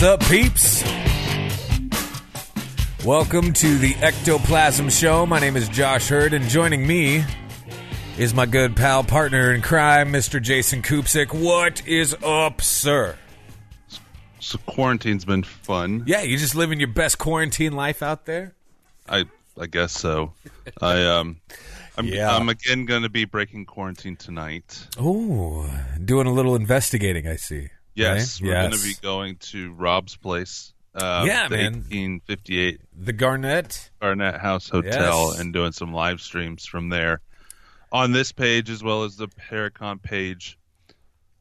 What's up, peeps? Welcome to the Ectoplasm Show. My name is Josh Hurd, and joining me is my good pal, partner in crime, Mr. Jason Koopsick. What is up, sir? So quarantine's been fun. Yeah, you just living your best quarantine life out there? I I guess so. I um I'm Yeah. I'm again going to be breaking quarantine tonight. Oh, doing a little investigating, I see. Yes, Right? we're going to be going to Rob's place. Uh, Yeah, man. 1858 The Garnett. Barnett House Hotel, Yes. and doing some live streams from there on this page as well as the Paracon page.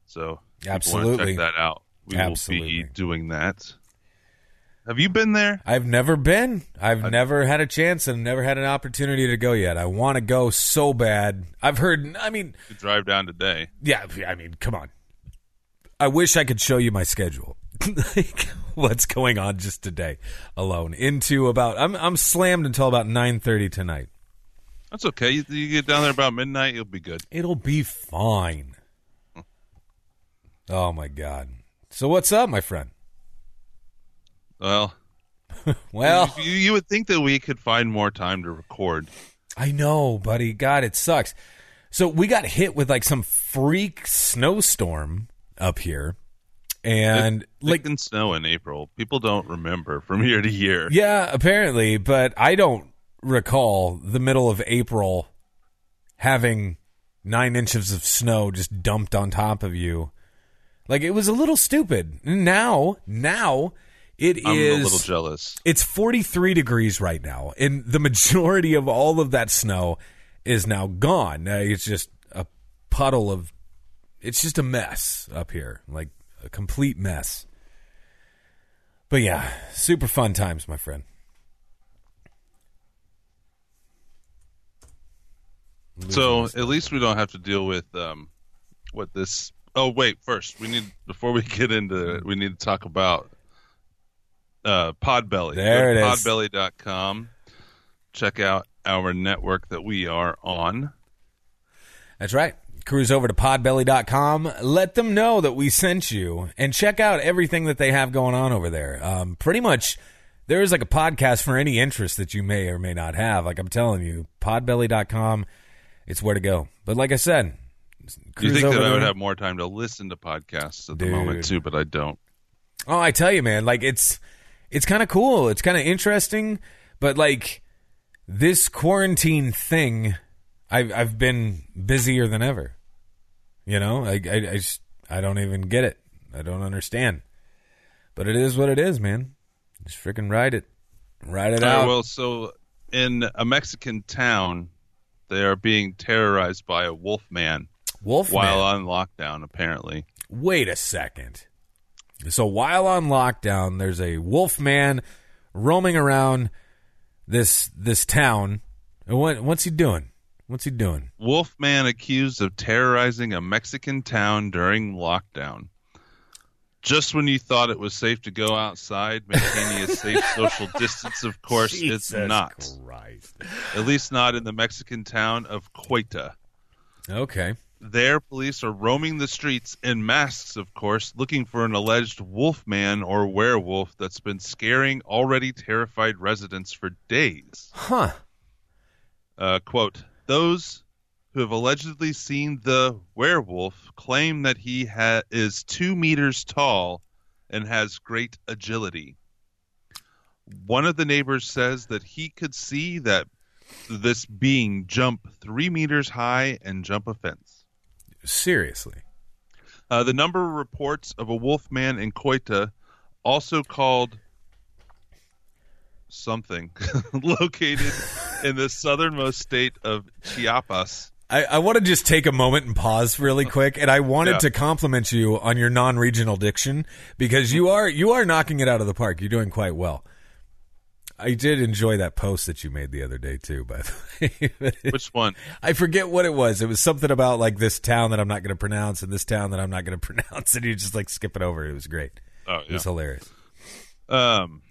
So if people wanna Absolutely. check that out. We Absolutely. will be doing that. Have you been there? I've never been. I've never had a chance and never had an opportunity to go yet. I want to go so bad. I've heard, I mean, drive down today. yeah, I mean, come on. I wish I could show you my schedule. like what's going on just today alone into about I'm I'm slammed until about 9:30 tonight. That's okay. You, you get down there about midnight, you'll be good. It'll be fine. Oh my god. So what's up, my friend? Well, Well, you, you would think that we could find more time to record. I know, buddy. God, it sucks. So we got hit with like some freak snowstorm up here. And Like like in snow in April, people don't remember from year to year. yeah, apparently, but I don't recall the middle of April having 9 inches of snow just dumped on top of you. Like it was a little stupid. Now, now it is I'm a little jealous. It's 43 degrees right now, and the majority of all of that snow is now gone. Uh, it's just a puddle of. It's just a mess up here, like a complete mess. But yeah, super fun times, my friend. So at least we don't have to deal with um, what this. Oh wait, first we need before we get into it, we need to talk about uh, Podbelly. There Go it is. Podbelly.com. Check out our network that we are on. That's right. Cruise over to podbelly.com. Let them know that we sent you and check out everything that they have going on over there. Um, pretty much, there is like a podcast for any interest that you may or may not have. Like I'm telling you, podbelly.com, it's where to go. But like I said, You cruise think over that I would have more time to listen to podcasts at the moment too, but I don't. Oh, I tell you, man, like it's it's kind of cool. It's kind of interesting, but like this quarantine thing, I've I've been busier than ever. You know, I I, I just I don't even get it. I don't understand. But it is what it is, man. Just freaking ride it, ride it Uh, out. well, so in a Mexican town, they are being terrorized by a wolf man Wolf while on lockdown. Apparently, Wait a second. So while on lockdown, there's a wolf man roaming around this this town. And what what's he doing? What's he doing? wolf man accused of terrorizing a Mexican town during lockdown. Just when you thought it was safe to go outside, maintaining a safe social distance, of course, it's not. Christ. At least not in the Mexican town of Coita. Okay. There, police are roaming the streets in masks, of course, looking for an alleged wolf man or werewolf that's been scaring already terrified residents for days. Huh. Uh, quote, those who have allegedly seen the werewolf claim that he ha- is two meters tall and has great agility. One of the neighbors says that he could see that this being jump three meters high and jump a fence. Seriously. Uh, the number of reports of a wolf man in Coita, also called something, located in the southernmost state of Chiapas. I, I want to just take a moment and pause really quick, and I wanted Yeah. to compliment you on your non-regional diction because you are you are knocking it out of the park. You're doing quite well. I did enjoy that post that you made the other day too, by the way. Which one? I forget what it was. It was something about like this town that I'm not going to pronounce and this town that I'm not going to pronounce, and you just like skip it over. It was great. Oh, It was hilarious. Um.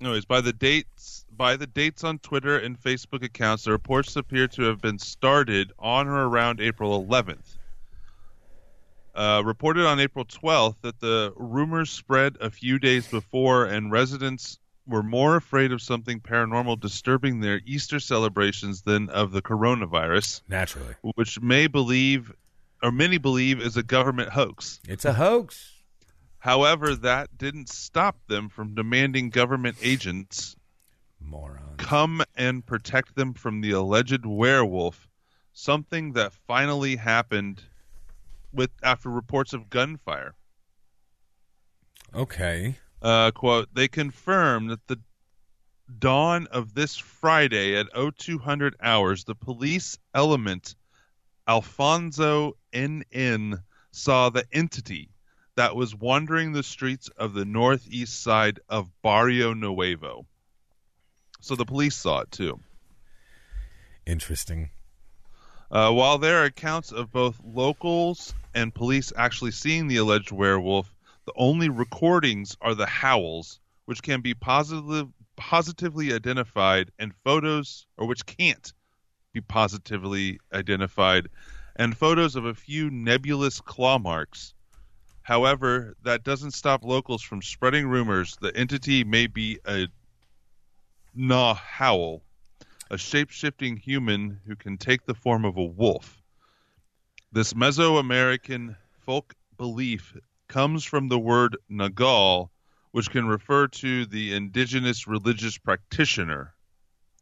Anyways, by the dates by the dates on Twitter and Facebook accounts, the reports appear to have been started on or around April 11th. uh, reported on April 12th that the rumors spread a few days before, and residents were more afraid of something paranormal disturbing their Easter celebrations than of the coronavirus, Naturally. which may believe, or many believe, is a government hoax. It's a hoax. However, that didn't stop them from demanding government agents Moron. come and protect them from the alleged werewolf, something that finally happened with after reports of gunfire. Okay. Uh, quote, they confirmed that the dawn of this Friday at 0200 hours, the police element Alfonso NN saw the entity that was wandering the streets of the northeast side of Barrio Nuevo. So the police saw it too. Interesting. Uh, while there are accounts of both locals and police actually seeing the alleged werewolf, the only recordings are the howls, which can be positive, positively identified, and photos, or which can't be positively identified, and photos of a few nebulous claw marks. However, that doesn't stop locals from spreading rumors the entity may be a nahual, a shape shifting human who can take the form of a wolf. This Mesoamerican folk belief comes from the word Nagal, which can refer to the indigenous religious practitioner.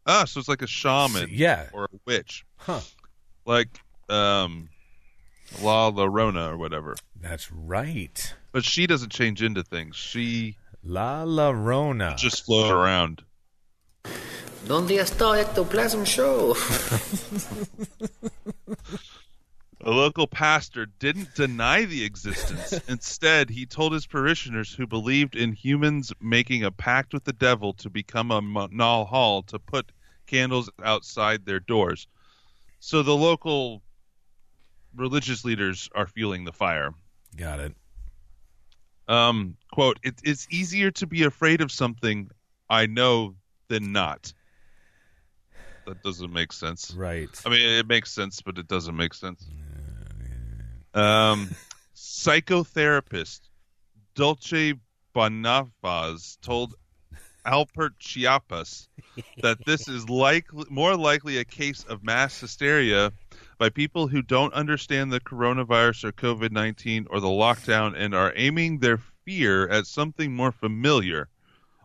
Ah, so it's like a shaman Yeah. or a witch, Huh. like um, La Llorona or whatever. That's right. But she doesn't change into things. She La Llorona. just floats around. ¿Dónde está Ectoplasm Show? A local pastor didn't deny the existence. Instead, he told his parishioners who believed in humans making a pact with the devil to become a nahual to put candles outside their doors. So the local religious leaders are fueling the fire. Got it. Um, quote, it, it's easier to be afraid of something I know than not. That doesn't make sense. Right. I mean, it makes sense, but it doesn't make sense. Um, psychotherapist Dulce Bonavaz told Alpert Chiapas that this is likely, more likely a case of mass hysteria by people who don't understand the coronavirus or COVID 19 or the lockdown and are aiming their fear at something more familiar,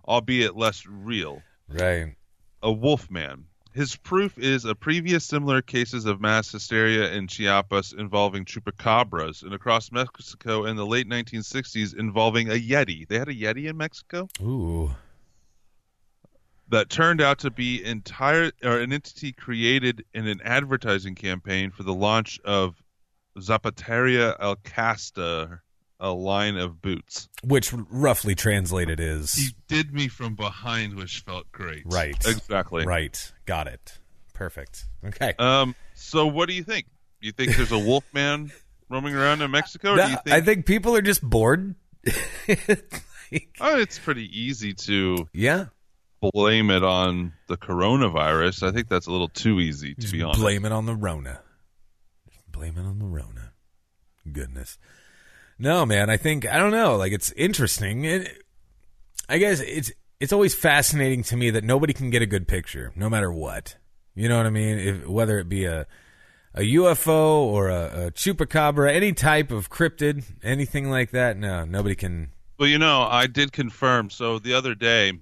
albeit less real Right. a wolfman. His proof is a previous similar cases of mass hysteria in Chiapas involving chupacabras and across Mexico in the late 1960s involving a yeti. They had a yeti in Mexico Ooh. that turned out to be entire or an entity created in an advertising campaign for the launch of Zapateria El Casta, a line of boots. Which roughly translated is He did me from behind, which felt great. right. Exactly. Right. Got it. Perfect. Okay. Um. So, what do you think? You think there's a wolfman roaming around in Mexico? Or do you No, think I think people are just bored. Like, Oh, it's pretty easy to yeah. blame it on the coronavirus. I think that's a little too easy, to Just be honest. blame it on the Rona. Just blame it on the Rona. Goodness. No, man. I think I don't know. Like it's interesting. It, I guess it's it's always fascinating to me that nobody can get a good picture, no matter what. You know what I mean? If, whether it be a a UFO or a, a chupacabra, any type of cryptid, anything like that. No, nobody can. Well, you know, I did confirm. So the other day,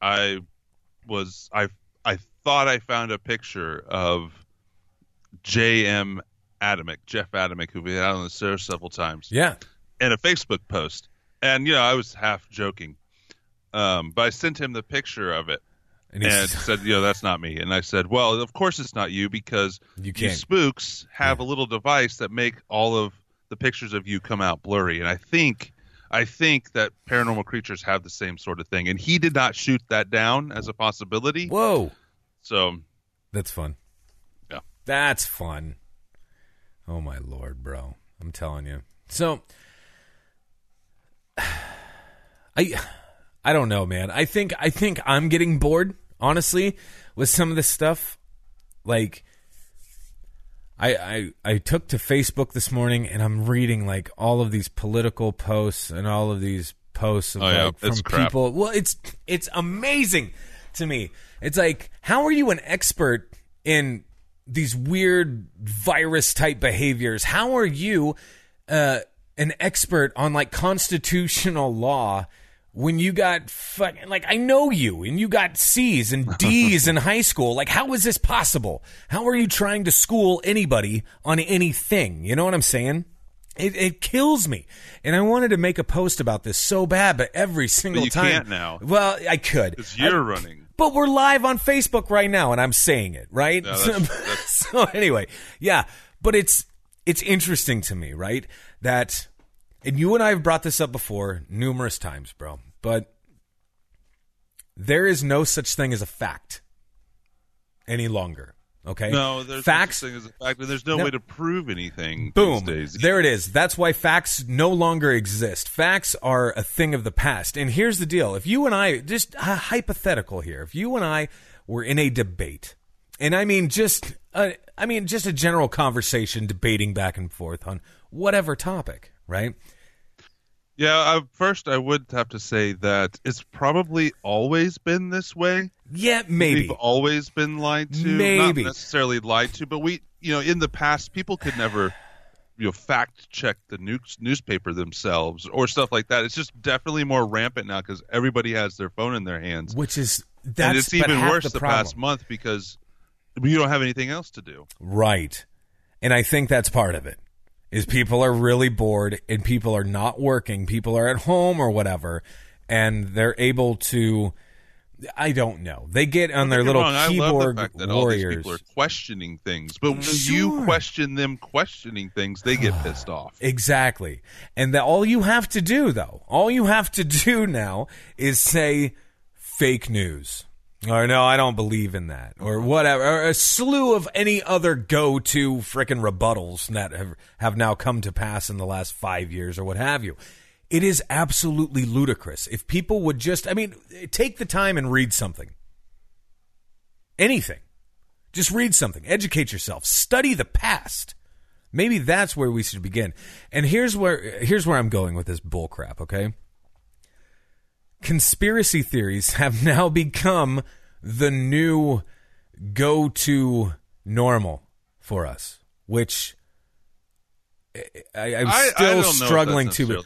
I was I I thought I found a picture of J.M. Adamick, Jeff Adamick, who we had on the show several times. Yeah. In a Facebook post, and you know I was half joking, um, but I sent him the picture of it And and said, "You know, that's not me." And I said, "Well, of course it's not you because You spooks have a little device that make all of the pictures of you come out blurry." And I think, I think that paranormal creatures have the same sort of thing. And he did not shoot that down as a possibility. whoa. So That's fun. Yeah. That's fun. Oh my lord, bro. I'm telling you. So I I don't know, man. I think I think I'm getting bored, honestly, with some of this stuff. Like I, I I took to Facebook this morning and I'm reading like all of these political posts and all of these posts of, Oh, yeah, like, from crap. people. Well, it's it's amazing to me. It's like how are you an expert in these weird virus type behaviors? How are you uh, an expert on like constitutional law? When you got fucking like I know you and you got C's and D's in high school, like how is this possible? How are you trying to school anybody on anything? You know what I'm saying? It, it kills me, and I wanted to make a post about this so bad, but every single you time. can't now. Well, I could. Because you're I- running. but we're live on Facebook right now, and I'm saying it right. No, that's- that's- so anyway, yeah, but it's it's interesting to me, right? That, and you and I have brought this up before numerous times, bro. But there is no such thing as a fact any longer. Okay, No, there's facts. no thing as a fact, there's no, No. way to prove anything. Boom. These days. There it is. That's why facts no longer exist. Facts are a thing of the past. And here's the deal. If you and I, just uh, hypothetical here, if you and I were in a debate, and I mean just, uh, I mean just a general conversation debating back and forth on whatever topic, right? Yeah, I, first I would have to say that it's probably always been this way. Yeah, maybe. We've always been lied to. Maybe. Not necessarily lied to, but we, you know, in the past, people could never, you know, fact check the news, newspaper themselves or stuff like that. It's just definitely more rampant now because everybody has their phone in their hands. Which is that's and it's even worse the, the, past month because you don't have anything else to do. Right. And I think that's part of it. Is people are really bored and people are not working, people are at home or whatever, and they're able to I don't know. They get on their little wrong, I love keyboard the fact that all these warriors. people are questioning things, but when Sure. you question them questioning things, they get pissed off. Exactly. And that all you have to do though, all you have to do now is say fake news. Or no, I don't believe in that. Or whatever. Or a slew of any other go to frickin' rebuttals that have, have now come to pass in the last five years or what have you. It is absolutely ludicrous. If people would just, I mean, take the time and read something. Anything. Just read something. Educate yourself. Study the past. Maybe that's where we should begin. And here's where here's where I'm going with this bullcrap, okay? Conspiracy theories have now become the new go-to normal for us, which eh, I, I'm I- I still if that's struggling to.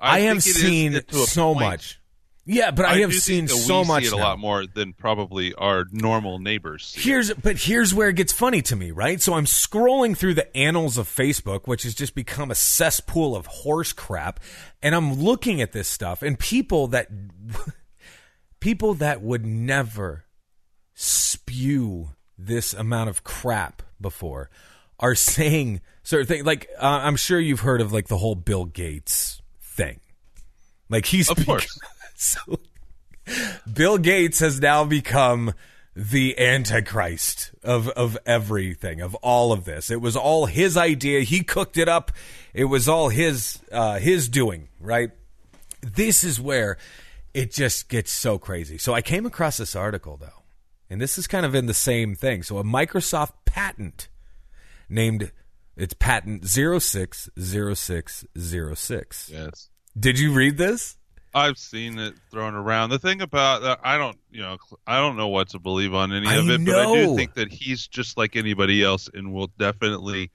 I, I have think it is seen to so point. much. Yeah, but I, have seen so we much See it a lot more than probably our normal neighbors. See. Here's but here's where it gets funny to me, right? So I'm scrolling through the annals of Facebook, which has just become a cesspool of horse crap, and I'm looking at this stuff and people that people that would never spew this amount of crap before are saying certain things like uh, I'm sure you've heard of like the whole Bill Gates thing. Like he's Of course. so Bill Gates has now become the antichrist of of everything of all of this. It was all his idea. He cooked it up. It was all his uh, his doing. Right. This is where it just gets so crazy. So I came across this article though, and this is kind of in the same thing. So a Microsoft patent named it's patent 060606. Yes. Did you read this? I've seen it thrown around. The thing about that, I don't, you know, I don't know what to believe on any I of it, but I do think that he's just like anybody else, and will definitely,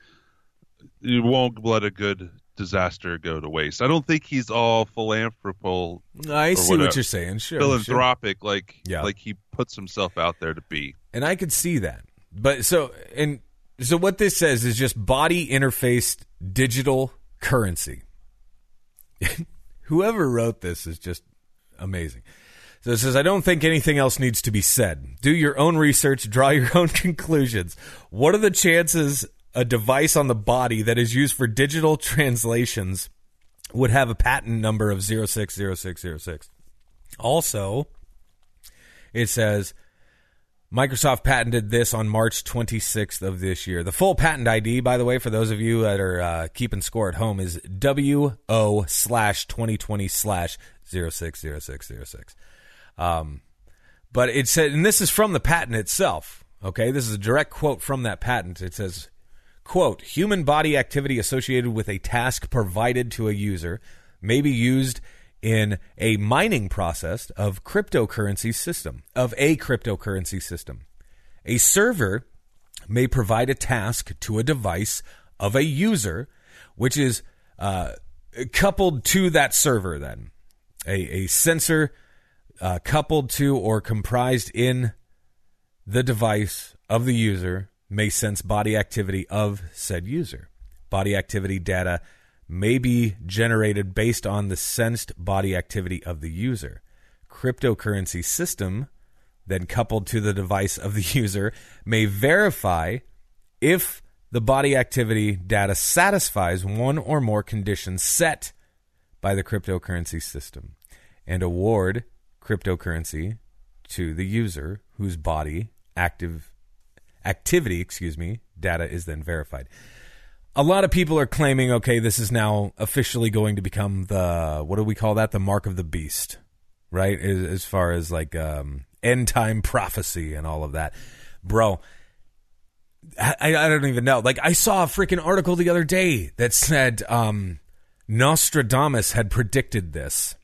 it won't let a good disaster go to waste. I don't think he's all philanthropical, I see what you're saying. Sure. sure. philanthropic, like Yeah. like he puts himself out there to be. and I could see that. But so and so what this says is just body interfaced digital currency. Whoever wrote this is just amazing. So it says, I don't think anything else needs to be said. Do your own research, draw your own conclusions. What are the chances a device on the body that is used for digital translations would have a patent number of 060606? Also, it says Microsoft patented this on March 26th of this year. The full patent ID, by the way, for those of you that are uh, keeping score at home, is WO slash 2020 slash 060606. Um, but it said, and this is from the patent itself. Okay, this is a direct quote from that patent. It says, quote, human body activity associated with a task provided to a user may be used in a mining process of cryptocurrency system, of a cryptocurrency system. A server may provide a task to a device of a user, which is uh, coupled to that server, then. A, a sensor uh, coupled to or comprised in the device of the user may sense body activity of said user. Body activity data may be generated based on the sensed body activity of the user. Cryptocurrency system, then coupled to the device of the user, may verify if the body activity data satisfies one or more conditions set by the cryptocurrency system and award cryptocurrency to the user whose body active activity, excuse me, data is then verified. A lot of people are claiming, okay, this is now officially going to become the what do we call that? The mark of the beast, right? As, as far as like um, end time prophecy and all of that, bro. I, I don't even know. Like I saw a freaking article the other day that said um, Nostradamus had predicted this.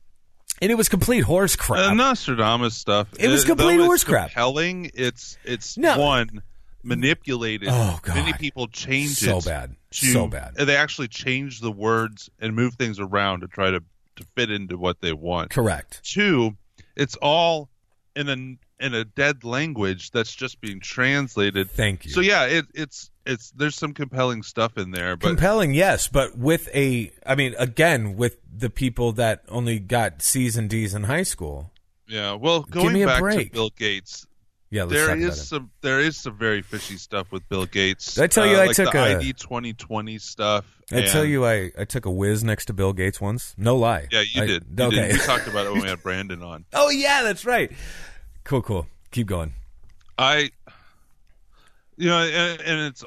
And it was complete horse crap. Nostradamus stuff. It was complete horse crap. Compelling. It's it's No. one manipulated. Oh, God. Many people change it. So it. bad. to- So bad. They actually change the words and move things around to try to to fit into what they want. Correct. Two, it's all in a in a dead language that's just being translated. Thank you. So yeah, it, it's it's there's some compelling stuff in there, but Compelling, yes, but with a, I mean, again, with the people that only got C's and D's in high school. yeah. Well, Give going back break. to Bill Gates, Yeah, let's there is some there is some very fishy stuff with Bill Gates. Did I tell you Uh, I like took the a- ID twenty twenty stuff? I and- tell you, I, I took a whiz next to Bill Gates once. No lie. yeah, you I- did. You okay. did. We talked about it when we had Brandon on. oh yeah, that's right. Cool, cool. Keep going. I, you know, and, and it's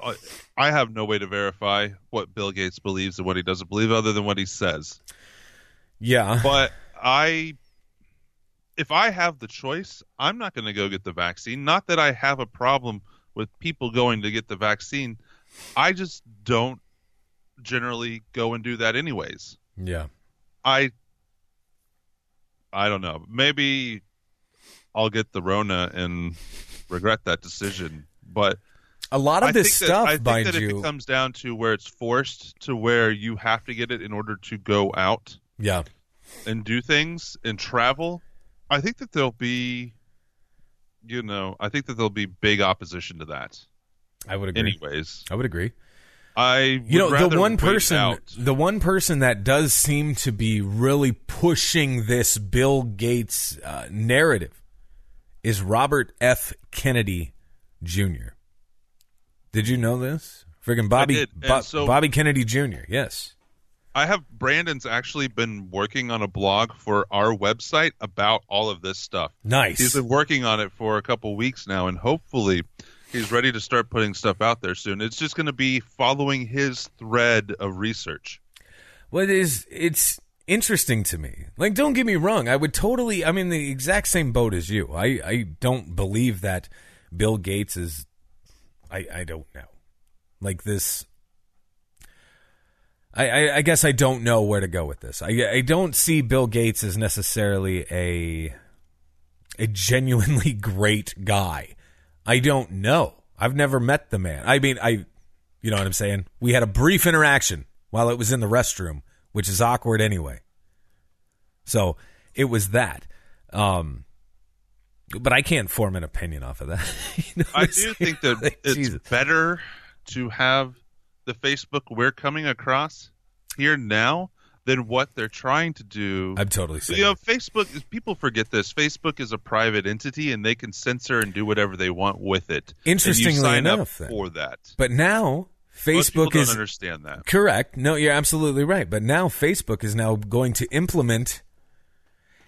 I have no way to verify what Bill Gates believes and what he doesn't believe, other than what he says. Yeah. But I, if I have the choice, I'm not going to go get the vaccine. Not that I have a problem with people going to get the vaccine. I just don't generally go and do that anyways. Yeah. I, I don't know. Maybe I'll get the Rona and regret that decision. But A lot of I this stuff, that, I think that you. if it comes down to where it's forced to where you have to get it in order to go out yeah. and do things and travel, I think that there'll be, you know, I think that there'll be big opposition to that. I would agree. Anyways, I would agree. I You know, the one person, out. the one person that does seem to be really pushing this Bill Gates uh, narrative is Robert F. Kennedy Jr. Did you know this? Friggin' Bobby, Bo- so- Bobby Kennedy Jr. Yes. I have Brandon's actually been working on a blog for our website about all of this stuff. Nice. He's been working on it for a couple weeks now, and hopefully he's ready to start putting stuff out there soon. It's just going to be following his thread of research. Well, it is. It's interesting to me. Like, don't get me wrong. I would totally. I'm in the exact same boat as you. I I don't believe that Bill Gates is. I I don't know. Like this. I, I, I guess I don't know where to go with this. I, I don't see Bill Gates as necessarily a a genuinely great guy. I don't know. I've never met the man. I mean, I, you know what I'm saying? We had a brief interaction while it was in the restroom, which is awkward anyway. So it was that. Um, but I can't form an opinion off of that. You know I do saying? think that Like, it's Jesus. better to have the Facebook we're coming across here now than what they're trying to do. I'm totally saying. you know, Facebook is people forget this. Facebook is a private entity, and they can censor and do whatever they want with it. Interestingly you sign enough, up for that. but now Facebook don't is understand that. Correct. No, you're absolutely right. But now Facebook is now going to implement,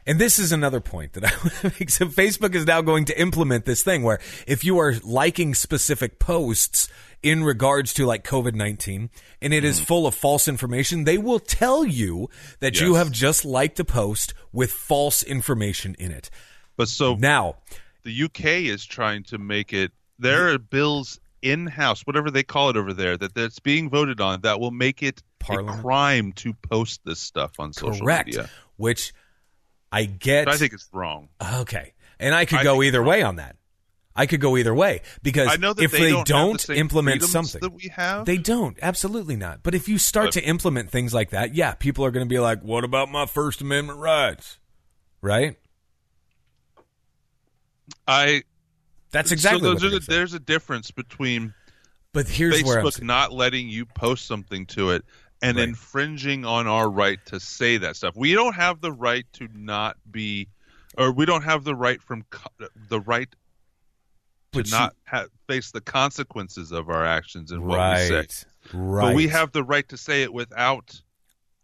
and this is another point that I make. So Facebook is now going to implement this thing where if you are liking specific posts in regards to like COVID 19 and it is mm. full of false information, they will tell you that you have just liked a post with false information in it. But so Now, the UK is trying to make it. There are bills in-house, whatever they call it over there, that that's being voted on that will make it Parliament. a crime to post this stuff on social Correct. media. Which I get. But I think it's wrong. okay, and I could I go either way on that. I could go either way because I know that if they, they, don't, don't the implement something, that we have. They don't. Absolutely not. But if you start But- to implement things like that, yeah, people are going to be like, "What about my First Amendment rights?" Right? I That's exactly so what there's, a, there's a difference between But here's where I'm Facebook not letting you post something to it and Right. infringing on our right to say that stuff. We don't have the right to not be, or we don't have the right from co- the right to But you- not ha- face the consequences of our actions and what we say. right. But we have the right to say it without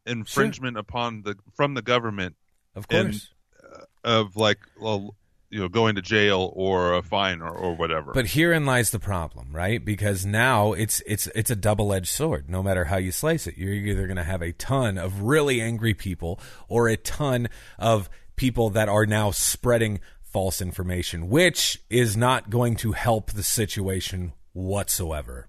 infringement upon the from the government of and- course. Uh, of like well, you know going to jail or a fine or, or whatever. But herein lies the problem, right? Because now it's it's it's a double edged sword. No matter how you slice it, you're either going to have a ton of really angry people or a ton of people that are now spreading false information, which is not going to help the situation whatsoever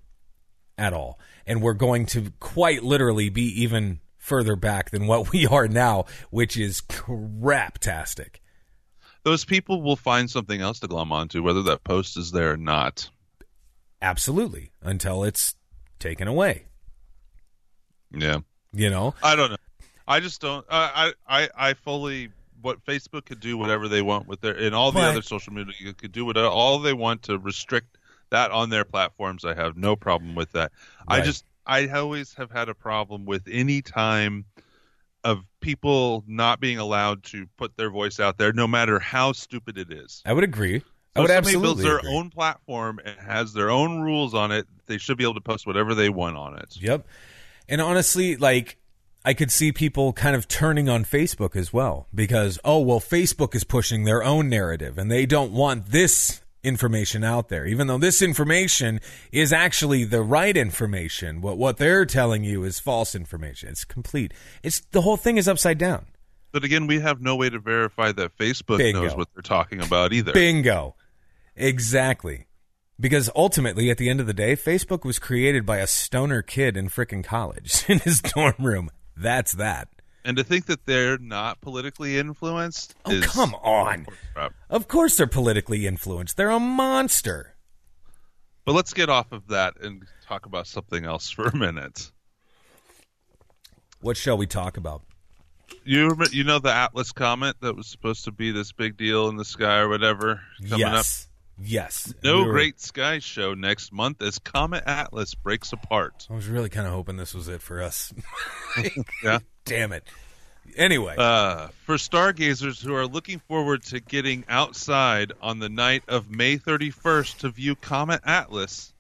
at all. And we're going to quite literally be even further back than what we are now, which is craptastic. Those people will find something else to glom onto, whether that post is there or not. Absolutely, until it's taken away. Yeah, You know, I don't know. I just don't. I I I fully what Facebook could do whatever they want with their and all the But- other social media could do whatever all they want to restrict that on their platforms. I have no problem with that. I just I always have had a problem with any time of people not being allowed to put their voice out there, no matter how stupid it is. I would agree. I would if somebody absolutely builds their agree. own platform and has their own rules on it, they should be able to post whatever they want on it. Yep. And honestly, like I could see people kind of turning on Facebook as well because oh well Facebook is pushing their own narrative and they don't want this information out there even though this information is actually the right information what what they're telling you is false information it's complete it's the whole thing is upside down But again, we have no way to verify that Facebook Bingo. knows what they're talking about either. Bingo. Exactly. Because ultimately, at the end of the day, Facebook was created by a stoner kid in frickin' college in his dorm room. That's that. And to think that they're not politically influenced. Oh, come on. Of course they're politically influenced. They're a monster. But let's get off of that and talk about something else for a minute. What shall we talk about? You rem- you know the Atlas comet that was supposed to be this big deal in the sky or whatever coming up. yes. Yes. No We were- great sky show next month as Comet Atlas breaks apart. I was really kind of hoping this was it for us. Yeah. Damn it. Anyway. Uh, for stargazers who are looking forward to getting outside on the night of May 31st to view Comet Atlas,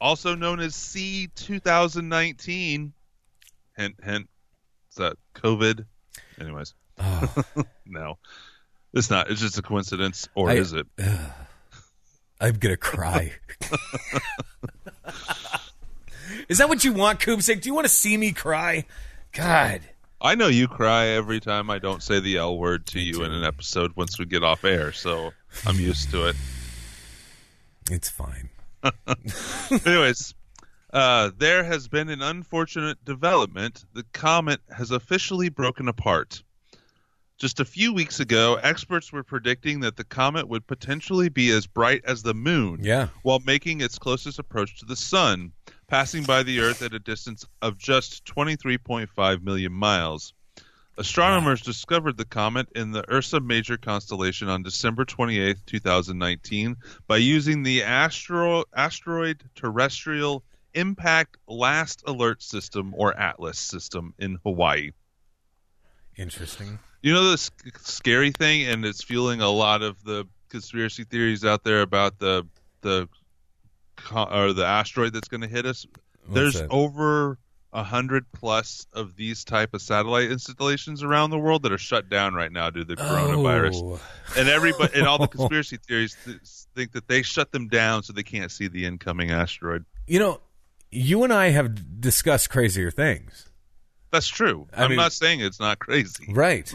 also known as C 2019, hint, hint, is that COVID? Anyways, oh, no, it's not. It's just a coincidence, or I- is it? I'm going to cry. Is that what you want, Koopsick? Do you want to see me cry? God. I know you cry every time I don't say the L word to you in an episode once we get off air, so I'm used to it. It's fine. Anyways, uh, there has been an unfortunate development. The comet has officially broken apart. Just a few weeks ago, experts were predicting that the comet would potentially be as bright as the moon Yeah. while making its closest approach to the sun, passing by the Earth at a distance of just 23.5 million miles. Astronomers discovered the comet in the Ursa Major constellation on December 28, 2019, by using the astro- Asteroid Terrestrial Impact Last Alert System, or ATLAS system, in Hawaii. Interesting. You know the sc- scary thing, and it's fueling a lot of the conspiracy theories out there about the the or the asteroid that's going to hit us. There's that? over a hundred plus of these type of satellite installations around the world that are shut down right now due to the coronavirus. Oh. And everybody and all the conspiracy theories th- think that they shut them down so they can't see the incoming asteroid. You know, you and I have discussed crazier things. That's true. I I'm mean- not saying it's not crazy. Right.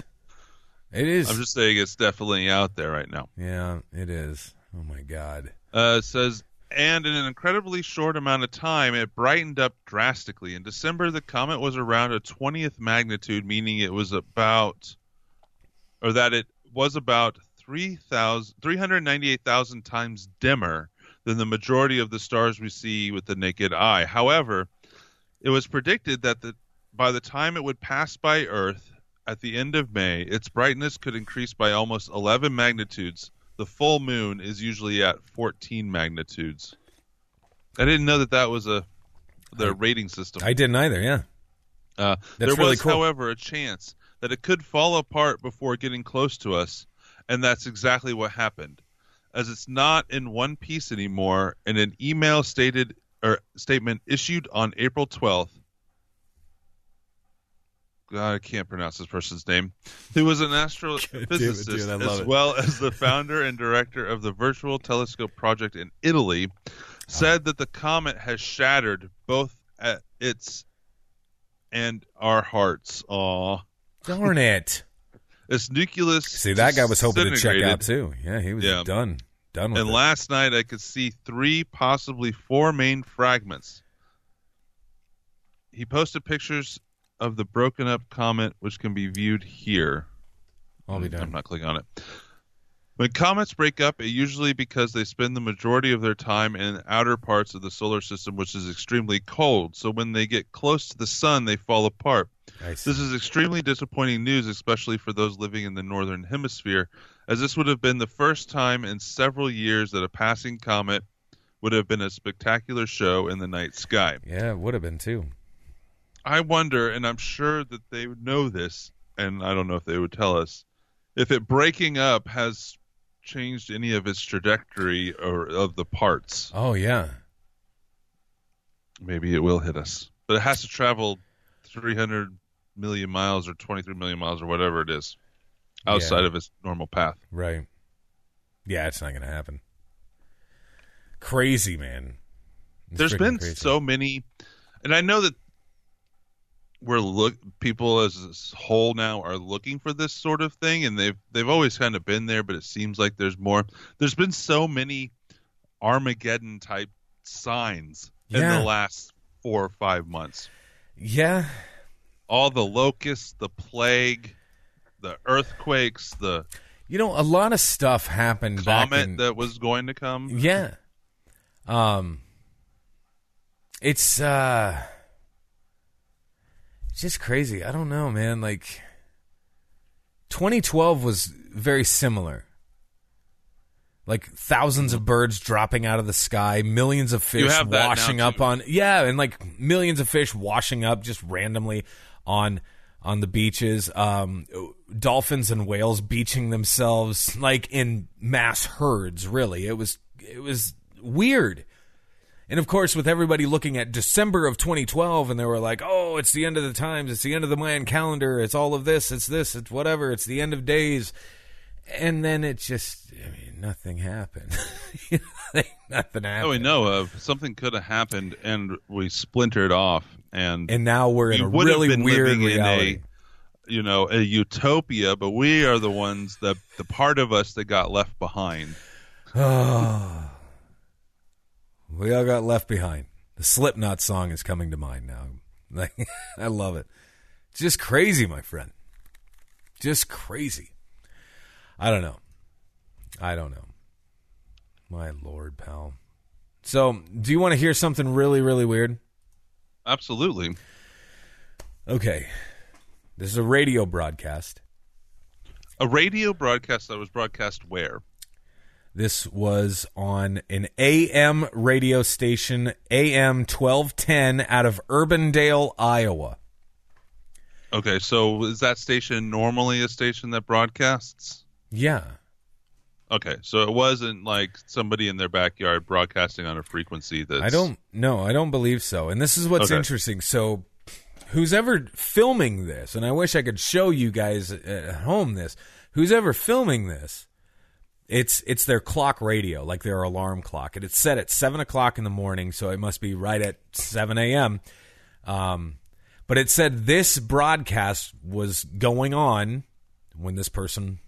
It is. I'm just saying it's definitely out there right now. yeah, it is. Oh my god. Uh, it says and in an incredibly short amount of time, it brightened up drastically. In December, the comet was around a 20th magnitude, meaning it was about, or that it was about 3,000 398,000 times dimmer than the majority of the stars we see with the naked eye. However, it was predicted that the, by the time it would pass by Earth at the end of May, its brightness could increase by almost 11 magnitudes. The full moon is usually at 14 magnitudes. I didn't know that that was a their rating system. I didn't either. Yeah. Uh, there really was, cool. however, a chance that it could fall apart before getting close to us, and that's exactly what happened. As it's not in one piece anymore, in an email stated or statement issued on April 12th, God, I can't pronounce this person's name, who was an astrophysicist dude, love as it. well as the founder and director of the Virtual Telescope Project in Italy, said that the comet has shattered both at its and our hearts. Aw. Darn it. Its nucleus. See, that guy was hoping to check out too. Yeah, he was Yeah. done. Done with And it. last night I could see three, possibly four main fragments. He posted pictures of the broken up comet, which can be viewed here. I'll be done. I'm not clicking on it. When comets break up, it usually because they spend the majority of their time in outer parts of the solar system, which is extremely cold. So when they get close to the sun, they fall apart. This is extremely disappointing news, especially for those living in the northern hemisphere, as this would have been the first time in several years that a passing comet would have been a spectacular show in the night sky. Yeah, it would have been too. I wonder, and I'm sure that they know this, and I don't know if they would tell us, if it breaking up has changed any of its trajectory or of the parts. Oh yeah. Maybe it will hit us, but it has to travel 300 million miles or 23 million miles or whatever it is outside Yeah. of its normal path. Right. Yeah, it's not going to happen. Crazy, man. It's There's been crazy. so many, and I know that we're look people as a whole now are looking for this sort of thing, and they've they've always kind of been there, but it seems like there's more. There's been so many Armageddon type signs in the last four or five months. Yeah. All the locusts, the plague, the earthquakes, the You know, a lot of stuff happened comet in that was going to come. Yeah. Um it's uh it's just crazy. I don't know, man. Like 2012 was very similar. Like thousands of birds dropping out of the sky, millions of fish have that now, washing up on yeah, and like millions of fish washing up just randomly on on the beaches. Um, dolphins and whales beaching themselves like in mass herds. Really, it was it was weird. And of course, with everybody looking at December of 2012, and they were like, "Oh, it's the end of the times. It's the end of the Mayan calendar. It's all of this. It's this. It's whatever. It's the end of days." And then it just, I mean, nothing happened. nothing oh, happened. that we know of. Something could have happened, and we splintered off, and And now we're in we a really weird living reality. in a, you know, a utopia. But we are the ones that the part of us that got left behind. We all got left behind. The Slipknot song is coming to mind now. Like, I love it. It's just crazy, my friend. Just crazy. I don't know. I don't know. My lord, pal. So, do you want to hear something really, really weird? Absolutely. Okay. This is a radio broadcast. A radio broadcast that was broadcast where? This was on an AM radio station, AM 1210, out of Urbandale, Iowa. Okay, so is that station normally a station that broadcasts? Yeah. Okay, so it wasn't like somebody in their backyard broadcasting on a frequency that's I don't no, I don't believe so. And this is what's Okay. interesting. So who's ever filming this, and I wish I could show you guys at home this, who's ever filming this, it's it's their clock radio, like their alarm clock. And it's set at seven o'clock in the morning, so it must be right at seven AM. Um but it said this broadcast was going on when this person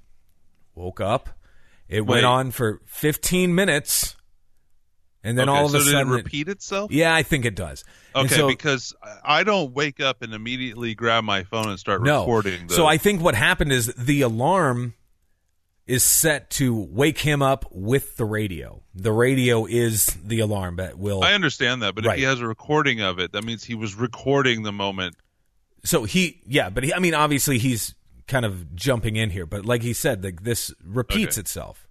woke up. It Wait. went on for 15 minutes. and then Okay, all of so a sudden, it it- repeat itself? yeah, I think it does. Okay, so- because I don't wake up and immediately grab my phone and start no. recording. The, So I think what happened is the alarm is set to wake him up with the radio. The radio is the alarm that will. I understand that, but if he has a recording of it, that means he was recording the moment. so he, yeah, but he, I mean, obviously he's kind of jumping in here, but like he said, like this repeats Okay. itself.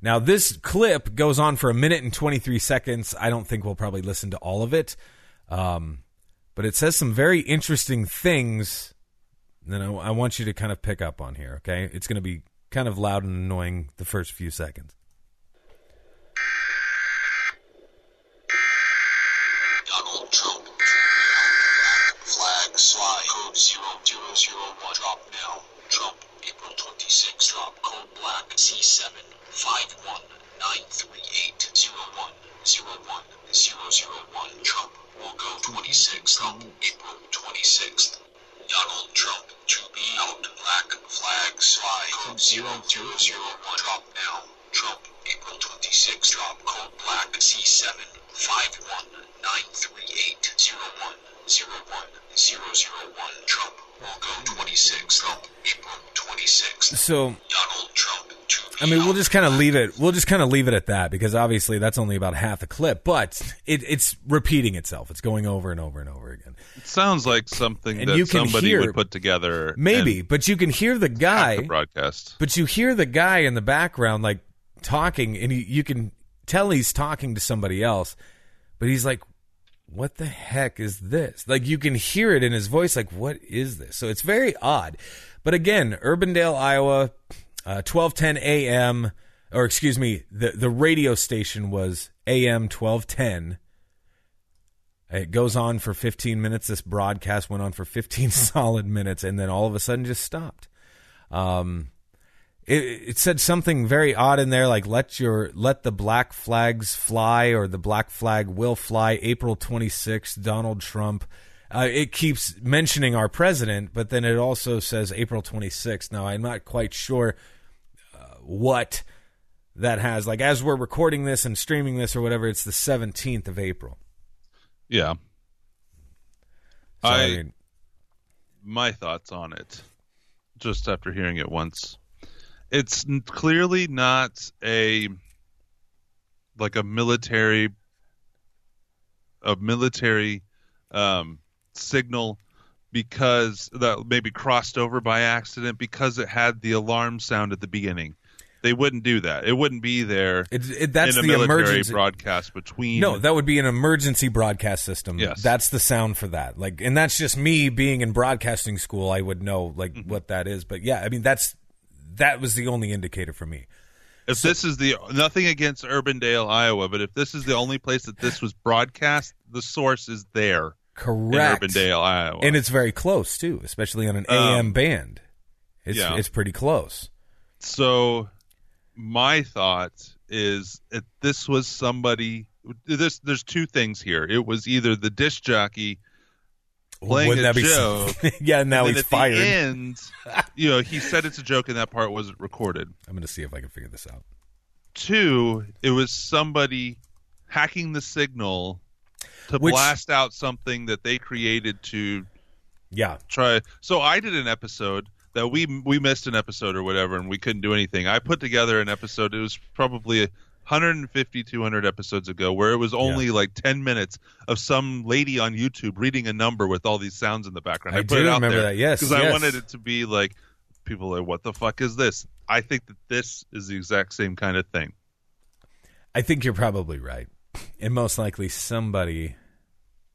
Now this clip goes on for a minute and twenty three seconds. I don't think we'll probably listen to all of it, um, but it says some very interesting things. That I, I want you to kind of pick up on here. Okay, it's going to be kind of loud and annoying the first few seconds. Donald Trump. Flag slide code 0001 drop now. Trump April 26 drop code black C7 51938010101 Trump will go 26 drop April 26th. Donald Trump to be out. Black flag slide. Code 0001 drop now. Trump April 26 drop code black. C7 51938010101 Trump will go 26 drop April 26th. So Donald Trump I mean, we'll just kind of leave it. We'll just kind of leave it at that because obviously that's only about half a clip, but it, it's repeating itself. It's going over and over and over again. It sounds like something And that you can somebody hear- would put together. Maybe, but you can hear the guy. the broadcast. But you hear the guy in the background like talking, and you, you can tell he's talking to somebody else. But he's like, "What the heck is this?" Like you can hear it in his voice. Like, what is this? So it's very odd. But again, Urbandale, Iowa, uh, twelve ten a.m. Or excuse me, the the radio station was a.m. twelve ten. It goes on for 15 minutes. This broadcast went on for 15 solid minutes, and then all of a sudden just stopped. Um, it, it said something very odd in there, like "Let your let the black flags fly" or "The black flag will fly." April 26th, Donald Trump. Uh, it keeps mentioning our president, but then it also says April 26th. Now I'm not quite sure uh, what that has. Like as we're recording this and streaming this or whatever, it's the 17th of April. Yeah. So, I I- mean, my thoughts on it just after hearing it once it's clearly not a like a military a military um signal because that maybe crossed over by accident because it had the alarm sound at the beginning they wouldn't do that it wouldn't be there it, it, that's in a the military emergency broadcast between No, that would be an emergency broadcast system. Yes. That's the sound for that. Like and that's just me being in broadcasting school, I would know like Mm-hmm. what that is. But yeah, I mean that's that was the only indicator for me. If this is the nothing against Urbandale, Iowa, but if this is the only place that this was broadcast, the source is there Correct. in Urbandale, Iowa. And it's very close too, especially on an Um, AM band. It's yeah. it's pretty close. so my thought is if this was somebody this there's two things here. It was either the disc jockey playing Wouldn't a that be joke. yeah, now he's at fired. The end, you know, he said it's a joke and that part wasn't recorded. I'm going to see if I can figure this out. Two, it was somebody hacking the signal to Which- blast out something that they created to Yeah. try. So I did an episode that we we missed an episode or whatever, and we couldn't do anything. I put together an episode. It was probably 150, 200 episodes ago, where it was only like 10 minutes of some lady on YouTube reading a number with all these sounds in the background. I put do it out remember there that, yes, because I wanted it to be like people are like, "What the fuck is this?" I think that this is the exact same kind of thing. I think you're probably right. And most likely somebody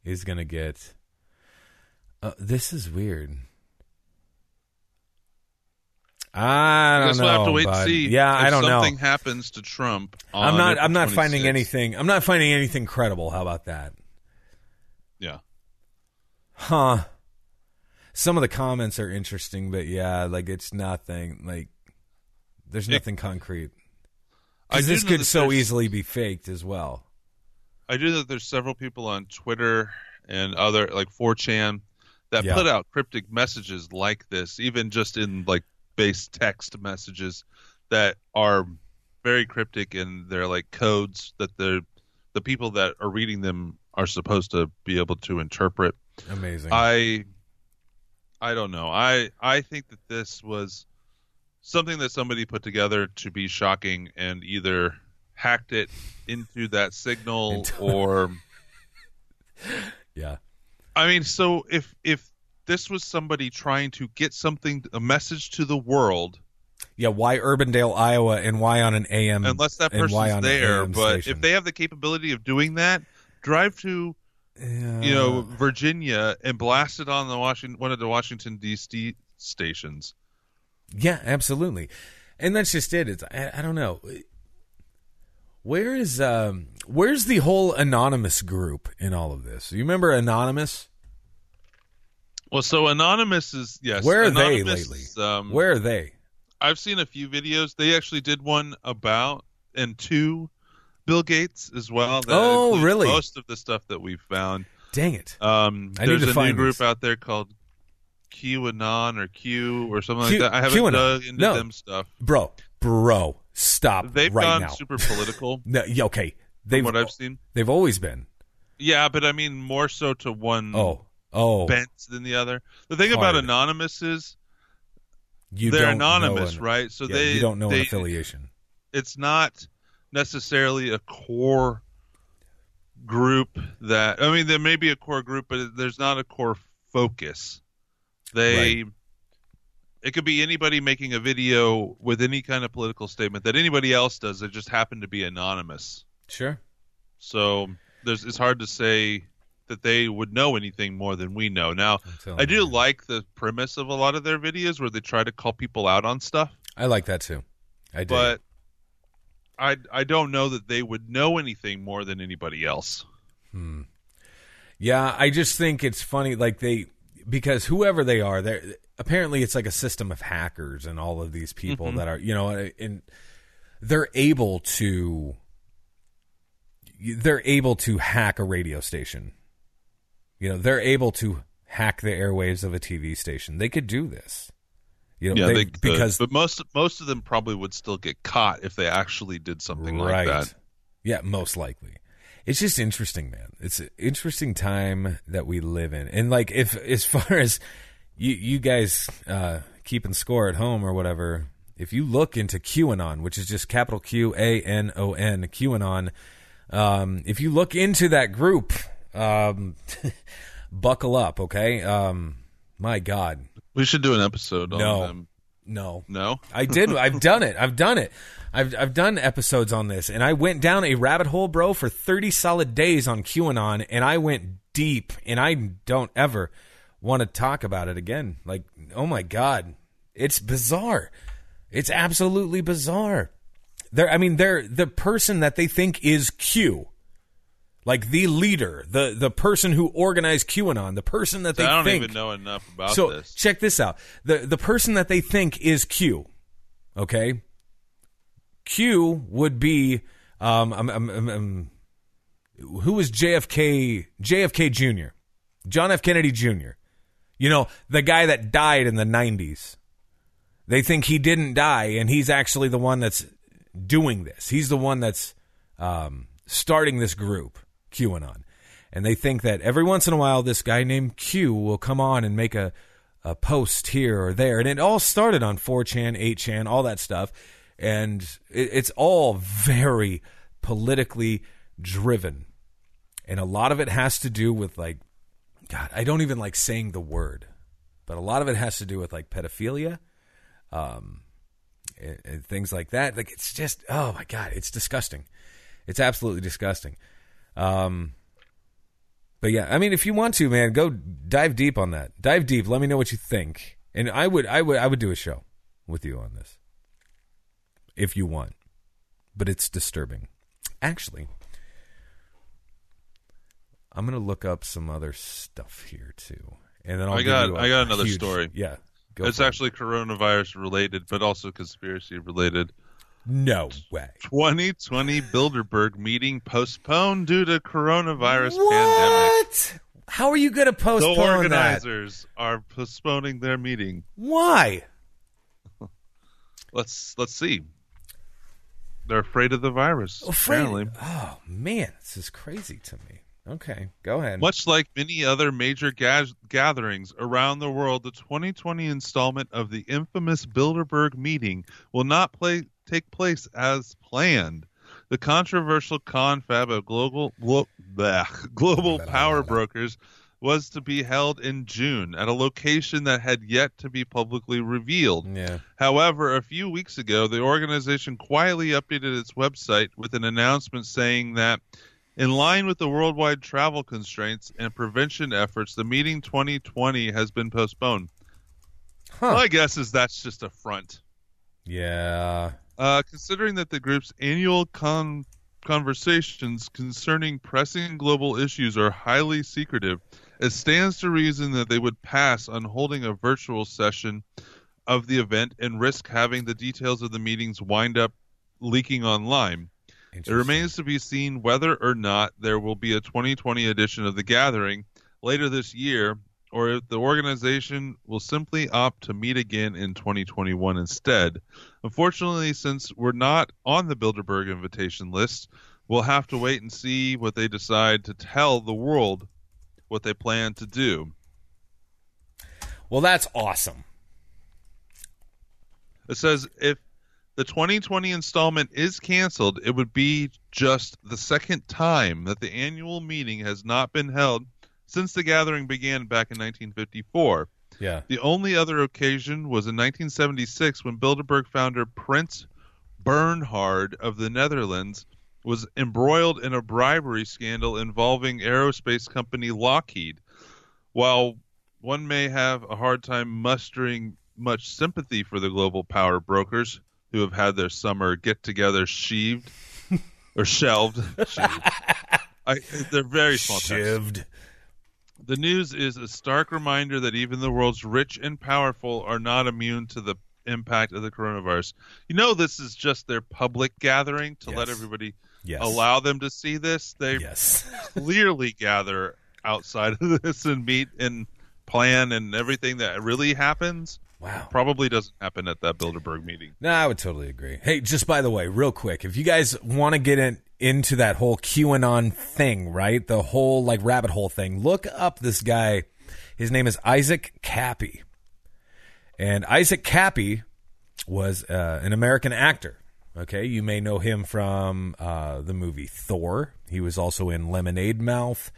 is going to get uh, this is weird. I don't guess know. we'll have to wait bud. and see. Yeah, if I don't know. Something happens to Trump. I'm not. April I'm not finding anything. I'm not finding anything credible. How about that? Yeah. Huh. Some of the comments are interesting, but yeah, like it's nothing. Like there's nothing concrete. I Because this could so easily be faked as well. I do that there's several people on Twitter and other like 4chan that Yeah. put out cryptic messages like this, even just in like base text messages that are very cryptic and they're like codes that they're the people that are reading them are supposed to be able to interpret. Amazing. I I don't know. I I think that this was something that somebody put together to be shocking and either hacked it into that signal or yeah. I mean, so if if this was somebody trying to get something a message to the world, Yeah, why Urbandale, Iowa, and why on an AM? unless that person's on there, but station? if they have the capability of doing that, drive to Yeah. you know Virginia and blast it on the Washington one of the Washington D.C. stations. Yeah, absolutely. And that's just it. It's I, I don't know. Where is um where's the whole anonymous group in all of this? You remember anonymous? Well, so Anonymous is yes. Where are they lately? Um, Where are they? I've seen a few videos. They actually did one about and to Bill Gates as well. that Oh, really? Most of the stuff that we've found. Dang it. Um, I need there's to a find new group these. out there called QAnon or Q or something Q- like that. I haven't QAnon. dug into No. them stuff. Bro, bro, stop They've right gone now. super political. no, yeah, okay. They've what I've seen. they've always been. Yeah, but I mean more so to one Oh. Oh. bent than the other. The thing about Hard. Anonymous is you they're don't know anonymous, an- right? So yeah, they you don't know they, an affiliation. it's not necessarily a core group that I mean there may be a core group but there's not a core focus. They it could be anybody making a video with any kind of political statement that anybody else does that just happen to be anonymous. Sure. So there's it's hard to say that they would know anything more than we know. Now, I do you. like the premise of a lot of their videos where they try to call people out on stuff. I like that too. I do. but I I don't know that they would know anything more than anybody else. Hmm. Yeah, I just think it's funny, like they because whoever they are, they're apparently it's like a system of hackers and all of these people Mm-hmm. that are, you know, and they're able to they're able to hack a radio station. You know, they're able to hack the airwaves of a TV station. They could do this. You know, Yeah, they, they, could. because but most most of them probably would still get caught if they actually did something like that. Yeah, most likely. It's just interesting, man. It's an interesting time that we live in. And like if as far as you you guys uh keeping score at home or whatever, if you look into QAnon, which is just capital Q A N O N QAnon, um if you look into that group, um buckle up, okay? Um my god. We should do an episode on No. them. No. No, I did. I've done it. I've done it. I've I've done episodes on this, and I went down a rabbit hole, bro, for thirty solid days on QAnon, and I went deep, and I don't ever want to talk about it again. Like, oh my god, it's bizarre. It's absolutely bizarre. They're, I mean, they're the person that they think is Q, like the leader, the the person who organized QAnon, the person that they I don't think even know enough about so this. check this out. The the person that they think is Q, okay? Q would be um, um, um, um who was JFK JFK Jr. John F Kennedy Jr. You know, the guy that died in the 90s. They think he didn't die and he's actually the one that's doing this. He's the one that's um, starting this group, QAnon. And they think that every once in a while, this guy named Q will come on and make a, a post here or there. And it all started on 4chan, 8chan, all that stuff. And it, it's all very politically driven. And a lot of it has to do with, like, God, I don't even like saying the word, but a lot of it has to do with, like, pedophilia um, and, and things like that. Like, it's just, oh my God, it's disgusting. It's absolutely disgusting. Um, but yeah, I mean, if you want to, man, go dive deep on that. Dive deep. Let me know what you think, and I would, I would, I would do a show with you on this if you want. But it's disturbing. Actually, I'm gonna look up some other stuff here too, and then I'll I got- I got another huge- story. Yeah, it's for it. actually coronavirus related, but also conspiracy related. No way. 2020 Bilderberg meeting postponed due to coronavirus pandemic. What? How are you gonna The postpone that? organizers are postponing their meeting. Why? Let's let's see. they're afraid of the virus. Afraid. Apparently, Oh man, this is crazy to me. Okay, go ahead. much like many other major ga- gatherings around the world, the 2020 installment of the infamous Bilderberg meeting will not play take place as planned. The controversial confab of global glo- bleh, global power brokers was to be held in June at a location that had yet to be publicly revealed. Yeah. However, a few weeks ago, the organization quietly updated its website with an announcement saying that, in line with the worldwide travel constraints and prevention efforts, the meeting 2020 has been postponed. Huh. My guess is that's just a front. Yeah. Uh, considering that the group's annual con- conversations concerning pressing global issues are highly secretive, it stands to reason that they would pass on holding a virtual session of the event and risk having the details of the meetings wind up leaking online. It remains to be seen whether or not there will be a 2020 edition of the gathering later this year, or if the organization will simply opt to meet again in 2021 instead. Unfortunately, since we're not on the Bilderberg invitation list, we'll have to wait and see what they decide to tell the world what they plan to do. Well, that's awesome. It says if the 2020 installment is canceled, it would be just the second time that the annual meeting has not been held since the gathering began back in 1954. Yeah. The only other occasion was in 1976 when Bilderberg founder Prince Bernhard of the Netherlands was embroiled in a bribery scandal involving aerospace company Lockheed. While one may have a hard time mustering much sympathy for the global power brokers who have had their summer get together sheaved or shelved. I, they're very small. Shivved. The news is a stark reminder that even the world's rich and powerful are not immune to the impact of the coronavirus. You know, this is just their public gathering to let everybody Yes. allow them to see this. They Yes. clearly gather outside of this and meet and plan and everything that really happens Wow. probably doesn't happen at that Bilderberg meeting. No, I would totally agree. Hey, just by the way, real quick, if you guys want to get in, into that whole QAnon thing, right? The whole like rabbit hole thing, look up this guy. His name is Isaac Kappy. And Isaac Kappy was uh, an American actor. Okay, you may know him from uh, the movie Thor. He was also in Lemonade Mouth,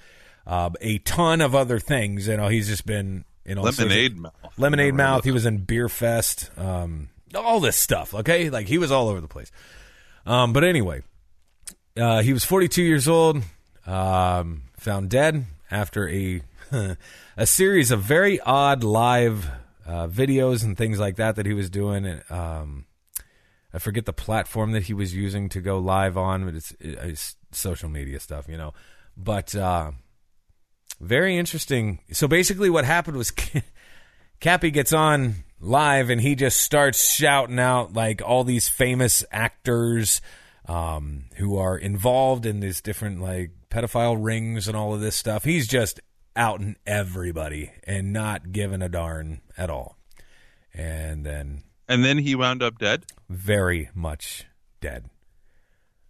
uh, a ton of other things. You know, he's just been in all sorts of- Lemonade Mouth. Lemonade Mouth. He was in Beerfest. Um, all this stuff. Okay, like he was all over the place. Um, but anyway, uh, he was 42 years old. Um, found dead after a a series of very odd live uh, videos and things like that that he was doing. And, um, I forget the platform that he was using to go live on, but it's, it's social media stuff, you know. But uh, very interesting. So basically, what happened was Kappy gets on live and he just starts shouting out like all these famous actors um, who are involved in these different like pedophile rings and all of this stuff. He's just outing everybody and not giving a darn at all. And then And then he wound up dead. very much dead.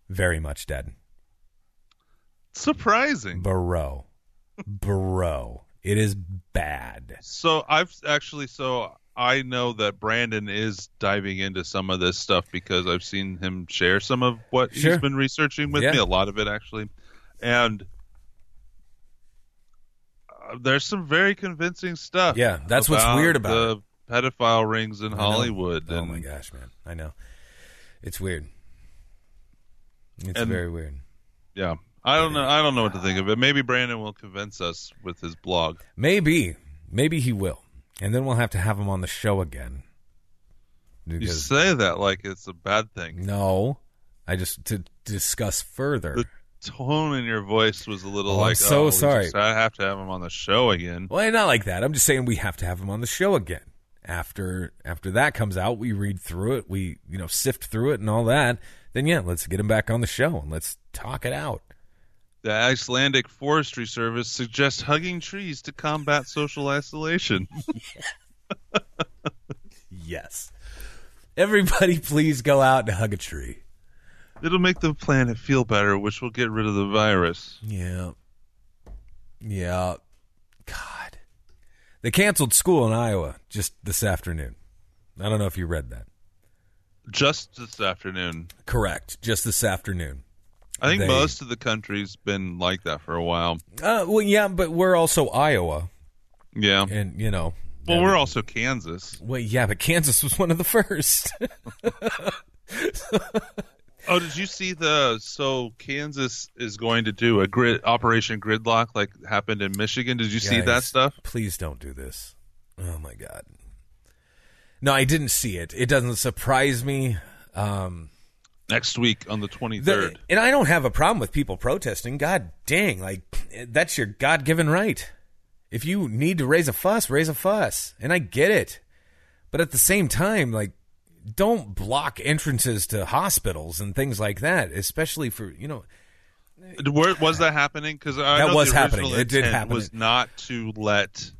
Very much dead. Surprising. Bro. Bro. It is bad. So I've actually so I know that Brandon is diving into some of this stuff because I've seen him share some of what Sure. he's been researching with Yeah. me, a lot of it actually. And uh, there's some very convincing stuff. Yeah, that's what's weird about the pedophile rings in Hollywood. Oh and, my gosh, man! I know. It's weird. It's And- very weird. Yeah. I don't know. I don't know what to think of it. Maybe Brandon will convince us with his blog. Maybe, maybe he will, and then we'll have to have him on the show again. You say that like it's a bad thing. no, I just to discuss further. The tone in your voice was a little Oh, I'm so oh, sorry. just- I have to have him on the show again. Well, not like that. I'm just saying we have to have him on the show again. After after that comes out, we read through it, we you know sift through it and all that. Then yeah, let's get him back on the show and let's talk it out. The Icelandic Forestry Service suggests hugging trees to combat social isolation. Yes. Everybody, please go out and hug a tree. It'll make the planet feel better, which will get rid of the virus. Yeah. Yeah. God. They canceled school in Iowa just this afternoon. I don't know if you read that. Just this afternoon. Correct. Just this afternoon. I think They- most of the country's been like that for a while. Uh, well, yeah, but we're also Iowa, Yeah. and you know. Well, we're also Kansas. Well, yeah, but Kansas was one of the first. Oh, did you see the? So Kansas is going to do a grid Operation Gridlock, like happened in Michigan. Did you see that stuff? Please don't do this. Oh my god. No, I didn't see it. It doesn't surprise me. Um, Next week on the 23rd. the- and I don't have a problem with people protesting. God dang, like that's your God-given right. If you need to raise a fuss, raise a fuss, and I get it. But at the same time, like don't block entrances to hospitals and things like that, especially for you know. Where was that happening? Because That was happening. It did happen. Was not to let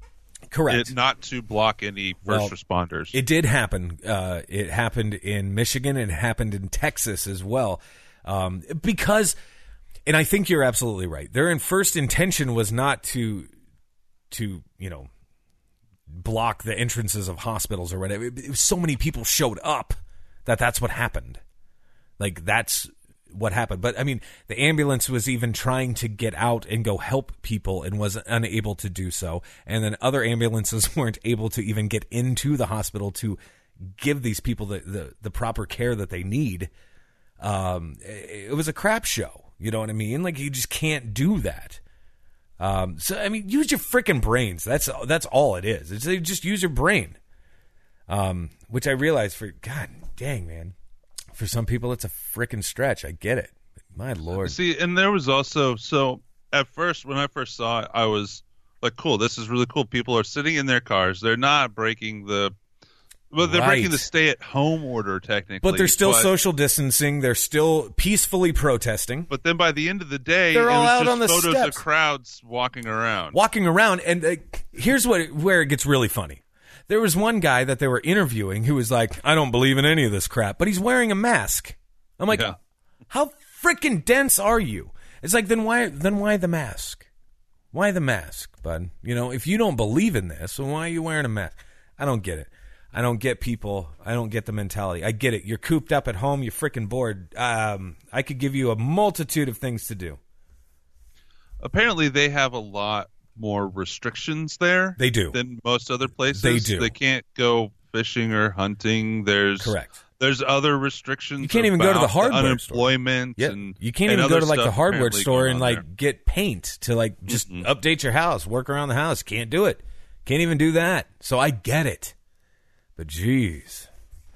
Correct. it, not to block any first Well, responders. It did happen. Uh, it happened in Michigan and it happened in Texas as well. Um, because, and I think you're absolutely right. Their first intention was not to, to you know, block the entrances of hospitals or whatever. It, it so many people showed up that that's what happened. Like that's what happened. But I mean, the ambulance was even trying to get out and go help people and was unable to do so. And then other ambulances weren't able to even get into the hospital to give these people the, the, the proper care that they need. Um, it, it was a crap show. You know what I mean? Like you just can't do that. Um, so I mean, use your freaking brains. That's that's all it is. It's just use your brain. Um, which I realize for God dang man, for some people it's a freaking stretch. I get it. My lord. See, and there was also so at first when I first saw it, I was like, "Cool, this is really cool." People are sitting in their cars; they're not breaking the, well, they're breaking the stay-at-home order technically. But they're still but- social distancing. They're still peacefully protesting, But then by the end of the day, They're all out on the photos steps. of crowds walking around. walking around. And uh, here's what where it gets really funny. There was one guy that they were interviewing who was like, "I don't believe in any of this crap," but he's wearing a mask. I'm like, Yeah. how freaking dense are you? It's like then why then why the mask? Why the mask, bud? You know, if you don't believe in this, then why are you wearing a mask? I don't get it. I don't get people. I don't get the mentality. I get it. You're cooped up at home. You're freaking bored. Um, I could give you a multitude of things to do. Apparently, they have a lot more restrictions there. They do. than most other places. They do. They can't go fishing or hunting. There's Correct. There's other restrictions. You can't even go to the hardware store. unemployment. Yeah, and you can't even go to like the hardware store and like there. get paint to like just update your house, work around the house. Can't do it. Can't even do that. So I get it. But geez,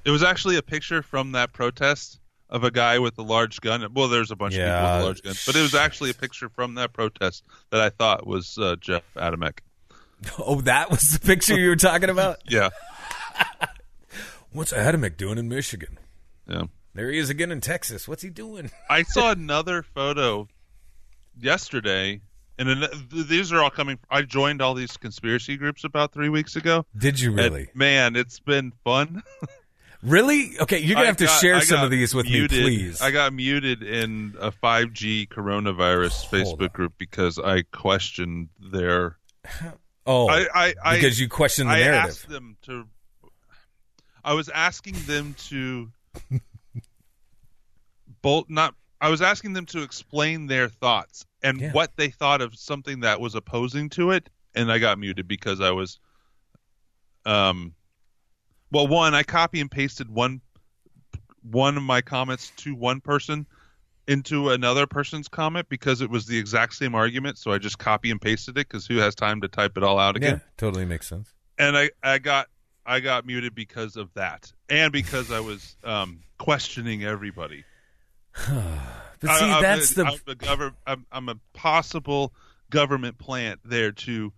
It was actually a picture from that protest of a guy with a large gun. Well, there's a bunch of people Yeah. with large guns, but it was actually a picture from that protest that I thought was uh, Jeff Adamek. oh, that was the picture you were talking about. Yeah, What's Adamek doing in Michigan? yeah. There he is again in Texas. What's he doing? I saw another photo yesterday, and an- these are all coming. I joined all these conspiracy groups about three weeks ago. Did you And, really? man, it's been fun. Really? Okay, you're gonna I have to got- share I some of these with muted. me, please. I got muted in a 5G coronavirus Hold Facebook on. group because I questioned their. oh, I, I, I because you question the I narrative. asked them to. I was asking them to. bolt not. I was asking them to explain their thoughts and Yeah. what they thought of something that was opposing to it, and I got muted because I was. Um. Well, one, I copy and pasted one one of my comments to one person into another person's comment because it was the exact same argument. So I just copy and pasted it because who has time to type it all out again? yeah, totally makes sense. And I, I got I got muted because of that, and because I was um, questioning everybody. But see, I, I'm that's a, the I'm gover- I'm, I'm a possible government plant there to,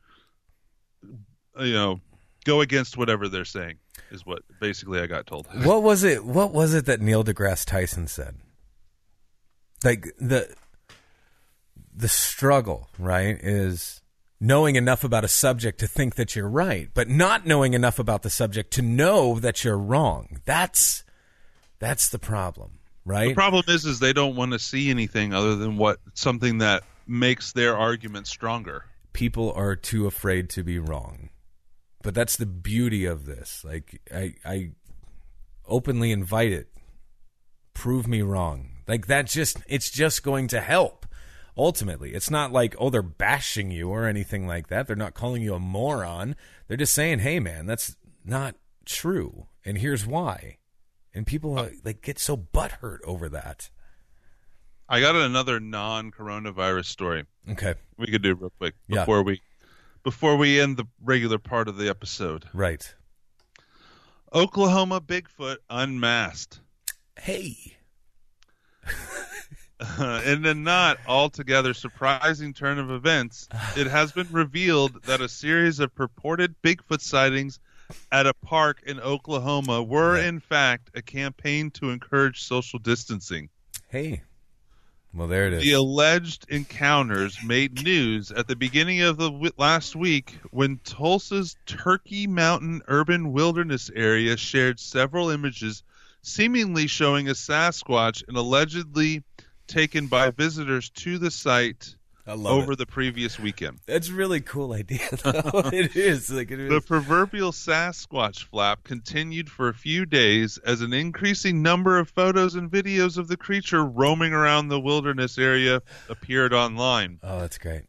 you know, go against whatever they're saying. Is what basically I got told. what was it? What was it that Neil deGrasse Tyson said? Like the the struggle, right, is knowing enough about a subject to think that you're right, but not knowing enough about the subject to know that you're wrong. That's that's the problem, right? The problem is, is they don't want to see anything other than what something that makes their argument stronger. people are too afraid to be wrong. But that's the beauty of this. Like I I openly invite it. Prove me wrong. Like that just it's just going to help. Ultimately, it's not like oh they're bashing you or anything like that. They're not calling you a moron. They're just saying, "Hey man, that's not true." And here's why. And people uh, like get so butthurt over that. I got another non-coronavirus story Okay. we could do real quick Yeah. before we before we end the regular part of the episode. Right. Oklahoma Bigfoot unmasked. Hey. in a not altogether surprising turn of events, it has been revealed that a series of purported Bigfoot sightings at a park in Oklahoma were, in fact, a campaign to encourage social distancing. Hey. Well, there it is. The alleged encounters made news at the beginning of the w- last week when Tulsa's Turkey Mountain urban wilderness area shared several images seemingly showing a Sasquatch and allegedly taken by visitors to the site over it. the previous weekend. That's a really cool idea. It is like it The proverbial Sasquatch flap continued for a few days as an increasing number of photos and videos of the creature roaming around the wilderness area appeared online. Oh, that's great.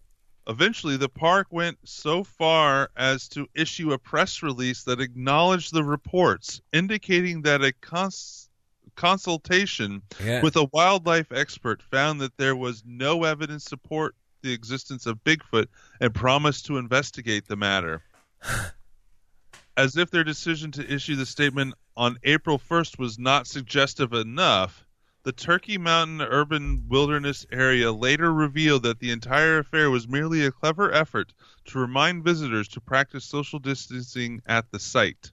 Eventually, the park went so far as to issue a press release that acknowledged the reports, indicating that a cons- consultation Yeah. with a wildlife expert found that there was no evidence support the existence of Bigfoot and promised to investigate the matter. As if their decision to issue the statement on April 1st was not suggestive enough, the Turkey Mountain urban wilderness area later revealed that the entire affair was merely a clever effort to remind visitors to practice social distancing at the site.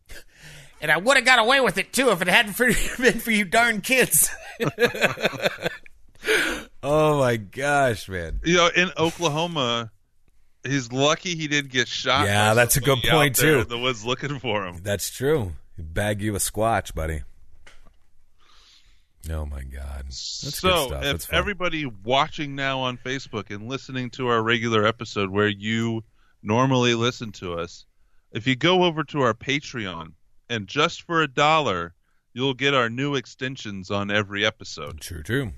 and I would have got away with it too if it hadn't for, been for you darn kids. oh my gosh, man! You know, in Oklahoma, he's lucky he didn't get shot. Yeah, that's a good point, too. The was looking for him. That's true. Bag you a squatch, buddy. Oh my god! That's so, if everybody watching now on Facebook and listening to our regular episode where you normally listen to us, if you go over to our Patreon and just for a dollar, you'll get our new extensions on every episode. true, true.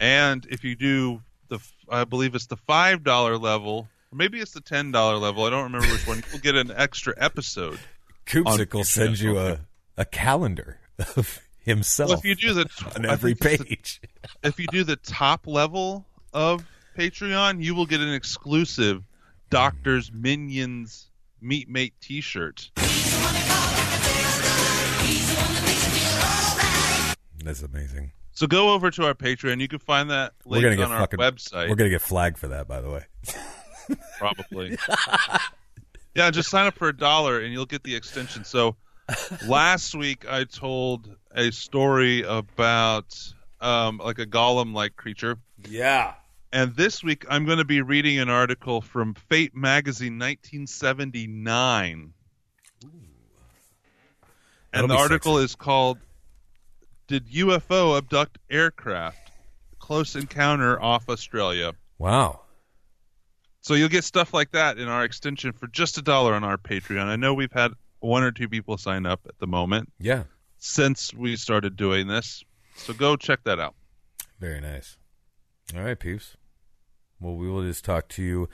And if you do the, I believe it's the five dollar level, or maybe it's the ten dollar level. I don't remember which one. You'll get an extra episode. Koopsick will send you a a calendar of himself Well, if you do the on every it's the- page. if you do the top level of Patreon, you will get an exclusive Doctor's Minions Meat Mate T-shirt. That's amazing. So go over to our Patreon. You can find that We're link gonna get on our fucking website. We're gonna get flagged for that, by the way. probably. yeah, just sign up for a dollar and you'll get the extension. So last week I told a story about um, like a golem-like creature. Yeah. And this week, I'm going to be reading an article from Fate Magazine, 1979. That'll And the article sexy. is called Did UFO Abduct Aircraft? Close Encounter Off Australia. Wow. So you'll get stuff like that in our extension for just a dollar on our Patreon. I know we've had one or two people sign up at the moment Yeah. since we started doing this. So go check that out. Very nice. All right, peeps. Well, we will just talk to you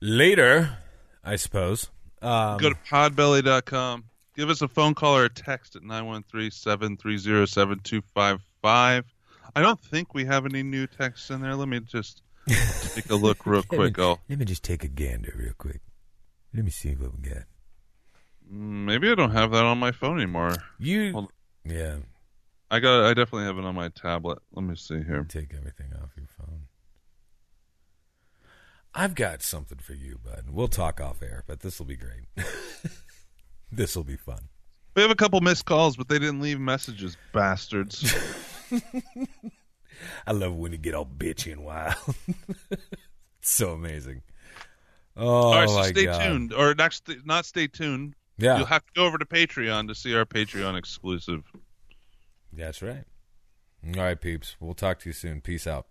later, I suppose. Um, Go to podbelly.com. Give us a phone call or a text at 913-730-7255. I don't think we have any new texts in there. Let me just take a look real quick. I'll, Let me just take a gander real quick. Let me see what we got. Mm, maybe I don't have that on my phone anymore. You, Hold yeah, I got. I definitely have it on my tablet. Let me see here. take everything off your phone. I've got something for you, bud. We'll talk off air, but this will be great. this will be fun. We have a couple missed calls, but they didn't leave messages, bastards. I love when you get all bitchy and wild. it's so amazing. Oh All right, oh, so my stay God. tuned, or not, st- not stay tuned. Yeah, You'll have to go over to Patreon to see our Patreon exclusive. that's right. All right, peeps. We'll talk to you soon. Peace out.